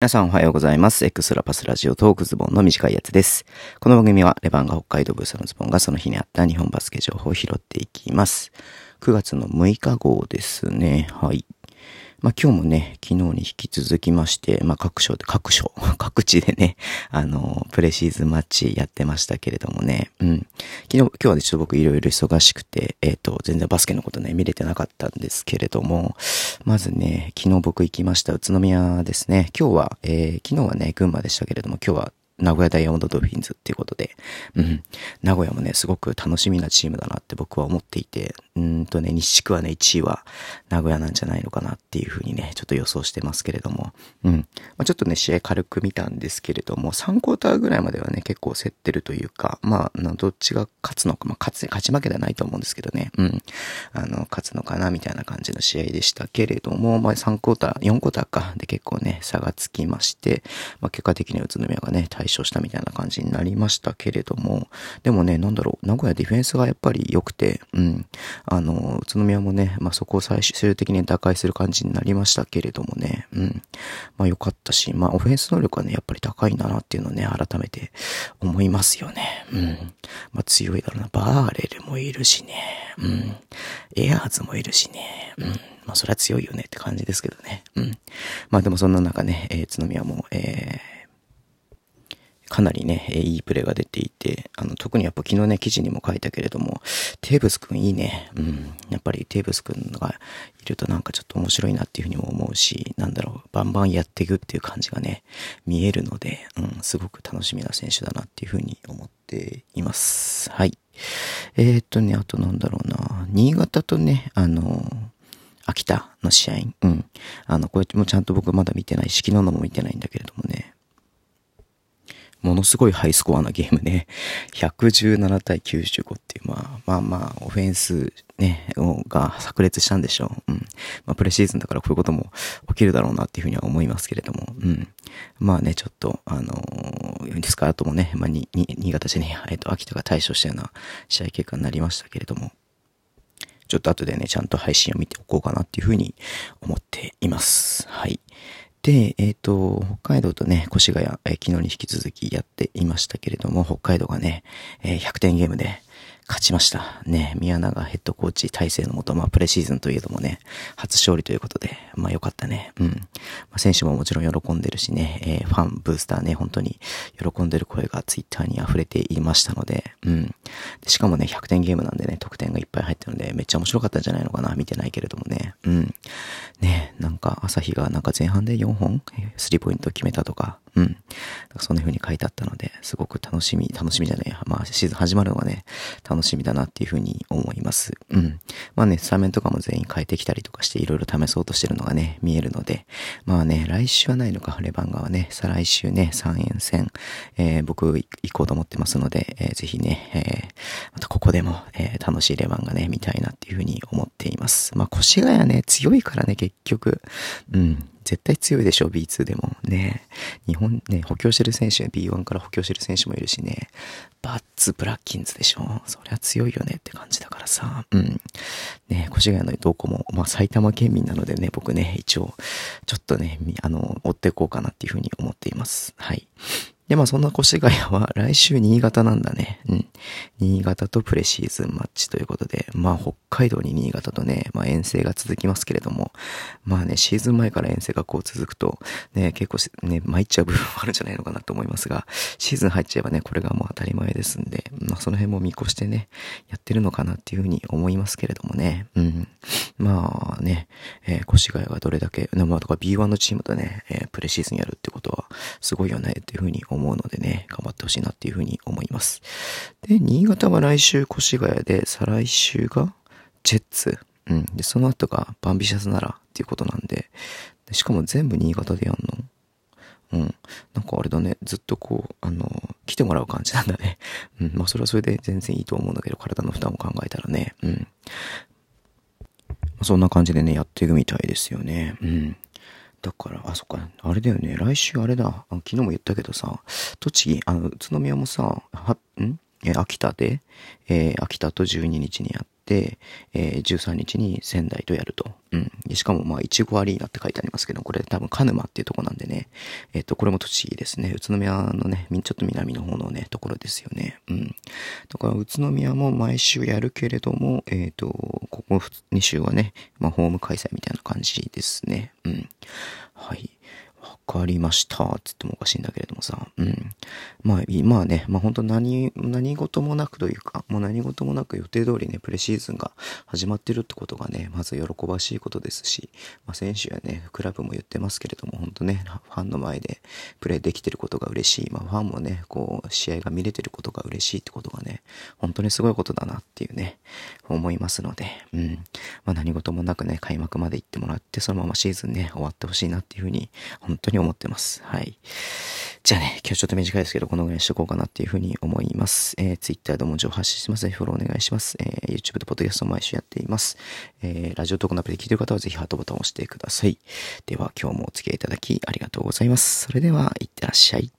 皆さんおはようございます。エクストラパスラジオトークズボンの短いやつです。この番組はレバンが北海道ブースのズボンがその日にあった日本バスケ情報を拾っていきます。9月の6日号ですね。はい。まあ今日もね、昨日に引き続きまして、まあ各所で、各所、各地でね、あの、プレシーズンマッチやってましたけれどもね、うん。昨日、今日はね、ちょっと僕いろいろ忙しくて、えっ、と、全然バスケのことね、見れてなかったんですけれども、まずね、昨日僕行きました宇都宮ですね。今日は、えー昨日はね、群馬でしたけれども、今日は名古屋ダイヤモンドドルフィンズっていうことで、うん。名古屋もね、すごく楽しみなチームだなって僕は思っていて、うんとね、西地区はね、1位は名古屋なんじゃないのかなっていうふうにね、ちょっと予想してますけれども、うん。まあ、ちょっとね、試合軽く見たんですけれども、3クォーターぐらいまではね、結構競ってるというか、まあ、どっちが勝つのか、まあ、勝つ、勝ち負けではないと思うんですけどね、うん。あの、勝つのかな、みたいな感じの試合でしたけれども、まあ、3クォーター、4クォーターか、で結構ね、差がつきまして、まあ、結果的に宇都宮がね、対処したみたいな感じになりましたけれども、でもね、なんだろう、名古屋ディフェンスがやっぱり良くて、うん。あの、宇都宮もね、まあ、そこを最終的に打開する感じになりましたけれどもね、うん。まあ、良かったし、まあ、オフェンス能力はね、やっぱり高いんだなっていうのをね、改めて思いますよね。うん。まあ、強いだろうな。バーレルもいるしね。うん。エアーズもいるしね。うん。まあ、それは強いよねって感じですけどね。うん。まあ、でもそんな中ね、えー、宇都宮も、えー、かなりね、いいプレーが出ていて、あの、特にやっぱ昨日ね、記事にも書いたけれども、テーブス君いいね。うん。やっぱりテーブス君がいるとなんかちょっと面白いなっていうふうにも思うし、なんだろう、バンバンやっていくっていう感じがね、見えるので、うん、すごく楽しみな選手だなっていうふうに思っています。はい。えー、っとね、あとなんだろうな、新潟とね、あの、秋田の試合、うん。あの、これもちゃんと僕まだ見てないし、昨日のも見てないんだけれどもね、ものすごいハイスコアなゲームね。117対95っていう、まあまあまあ、オフェンスね、が炸裂したんでしょう。うん。まあ、プレシーズンだからこういうことも起きるだろうなっていうふうには思いますけれども。うん。まあね、ちょっと、あのーですか、あともね、まあ、に、に、新潟市に、えっと、秋田が対処したような試合結果になりましたけれども。ちょっと後でね、ちゃんと配信を見ておこうかなっていうふうに思っています。で、えっ、と、北海道とね、越谷、えー昨日に引き続きやっていましたけれども、北海道がね、えー100点ゲームで勝ちました。ね、宮永ヘッドコーチ体制のもと、まあ、プレシーズンといえどもね、初勝利ということで、まあ、よかったね。うん。まあ、選手ももちろん喜んでるしね、えーファン、ブースターね、本当に喜んでる声がツイッターに溢れていましたので、うん。でしかもね、100点ゲームなんでね、得点がいっぱい入ったので、めっちゃ面白かったんじゃないのかな、見てないけれどもね。うん。ね、なんか、朝日がなんか前半で4本、スリーポイント決めたとか、うん。そんな風に書いてあったので、すごく楽しみ、楽しみじゃないや。まあ、シーズン始まるのがね、楽しみだなっていう風に思います。うん。まあね、スタメンとかも全員変えてきたりとかして、いろいろ試そうとしてるのがね、見えるので、まあね、来週はないのか、レバンガはね、再来週ね、3円戦、えー僕行こうと思ってますので、えーぜひね、えーまたここでも、えー楽しいレバンがね、見たいなっていう風に思っています。まあ、越谷ね、強いからね、結局。うん。絶対強いでしょ、B2 でも。ね。日本ね、補強してる選手、B1 から補強してる選手もいるしね。バッツ、ブラッキンズでしょ。そりゃ強いよねって感じだからさ。うん。ね、越谷のどこも、まあ、埼玉県民なのでね、僕ね、一応、ちょっとね、あの、追っていこうかなっていう風に思っています。はい。で、まあそんな越谷は 来週新潟なんだね。うん。新潟とプレシーズンマッチということで、まあ北海道に新潟とね、まあ遠征が続きますけれども、まあね、シーズン前から遠征がこう続くと、ね、結構ね、参っちゃう部分もあるんじゃないのかなと思いますが、シーズン入っちゃえばね、これがもう当たり前ですんで、まあその辺も見越してね、やってるのかなっていうふうに思いますけれどもね。うん。まあね、えー越谷がどれだけ、まあとか B1 のチームとね、えープレシーズンやるってことは、すごいよねっていうふうに思うのでね、頑張ってほしいなっていうふうに思います。で、新潟は来週越谷で、再来週がジェッツ。うん。で、その後がバンビシャスならっていうことなんで、でしかも全部新潟でやんの？うん。なんかあれだね、ずっとこう、あの、来てもらう感じなんだね。うん。まあそれはそれで全然いいと思うんだけど、体の負担を考えたらね。うん。そんな感じでね、やっていくみたいですよね。うん。だから、あ、そっか、あれだよね。来週あれだ。昨日も言ったけどさ、栃木、あの、宇都宮もさ、は、ん？え、秋田で、えー秋田と12日にやって、えー、13日に仙台とやると。うん。でしかも、まあ、いちごアリーナって書いてありますけど、これ多分、鹿沼っていうとこなんでね。えっ、と、これも栃木ですね。宇都宮のね、ちょっと南の方のね、ところですよね。うん。だから、宇都宮も毎週やるけれども、えっ、ー、と、ここ2週はね、まあ、ホーム開催みたいな感じですね。うん。はい。かりました。つってもおかしいんだけれどもさ。うん。まあ、まあね、まあ本当何、何事もなくというか、もう何事もなく予定通りね、プレシーズンが始まってるってことがね、まず喜ばしいことですし、まあ選手やね、クラブも言ってますけれども、本当ね、ファンの前でプレーできてることが嬉しい。まあファンもね、こう、試合が見れてることが嬉しいってことがね、本当にすごいことだなっていうね、思いますので、うん。まあ何事もなくね、開幕まで行ってもらって、そのままシーズンね、終わってほしいなっていうふうに、本当に思ってます。はい。じゃあね、今日ちょっと短いですけど、このぐらいにしとこうかなっていうふうに思います。えー、Twitter でも情報発信してます。のでフォローお願いします。えー、YouTube と Podcast も毎週やっています。えー、ラジオトークのアプリで聞いてる方はぜひハートボタンを押してください。では、今日もお付き合いいただきありがとうございます。それでは、いってらっしゃい。